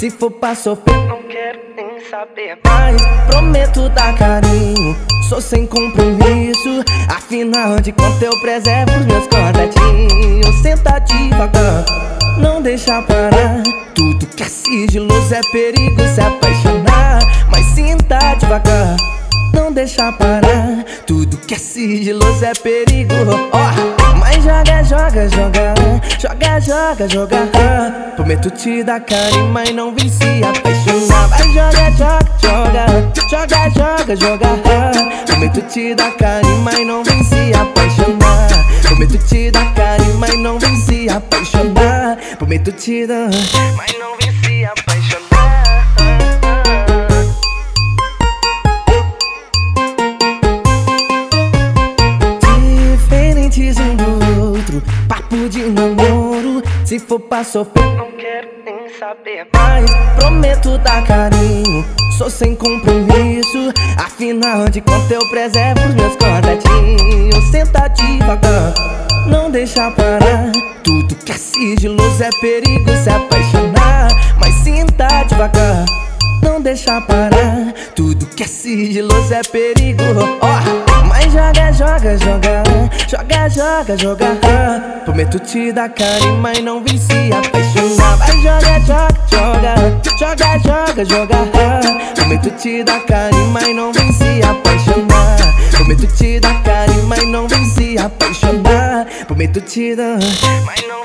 Se for pra sofrer, não quero nem saber mais. Prometo dar carinho, sou sem compromisso. Afinal de contas, eu preservo os meus contatinhos. Senta devagar, não deixa parar. Tudo que é sigiloso é perigo se apaixonar. Mas sinta devagar, não deixa parar. Tudo que é sigiloso é perigo. Oh, joga, joga, joga. Joga, joga, joga. Prometo te dar carinho, mas não vem se apaixonar. Vai joga, joga, joga. Joga, joga, joga. Prometo te dar carinho, mas não vem se apaixonar. Prometo te dar carinho, mas não vem se apaixonar. Prometo te dar, de namoro. Se for pra sofrer, não quero nem saber mais. Prometo dar carinho, sou sem compromisso. Afinal de contas, eu preservo os meus contatinhos. Senta devagar, não deixa parar. Tudo que é sigiloso é perigo se apaixonar. Mas sinta devagar. Não deixa parar, tudo que é sigiloso é perigo. Oh, joga, joga, joga, joga, joga, joga. Prometo te dar carinho, mas não vem se apaixonar. Vai joga, joga, joga, joga, joga, joga. Prometo te dar carinho, mas não vem se apaixonar. Prometo te dar carinho, mas não vem se apaixonar. Prometo te dar, mas não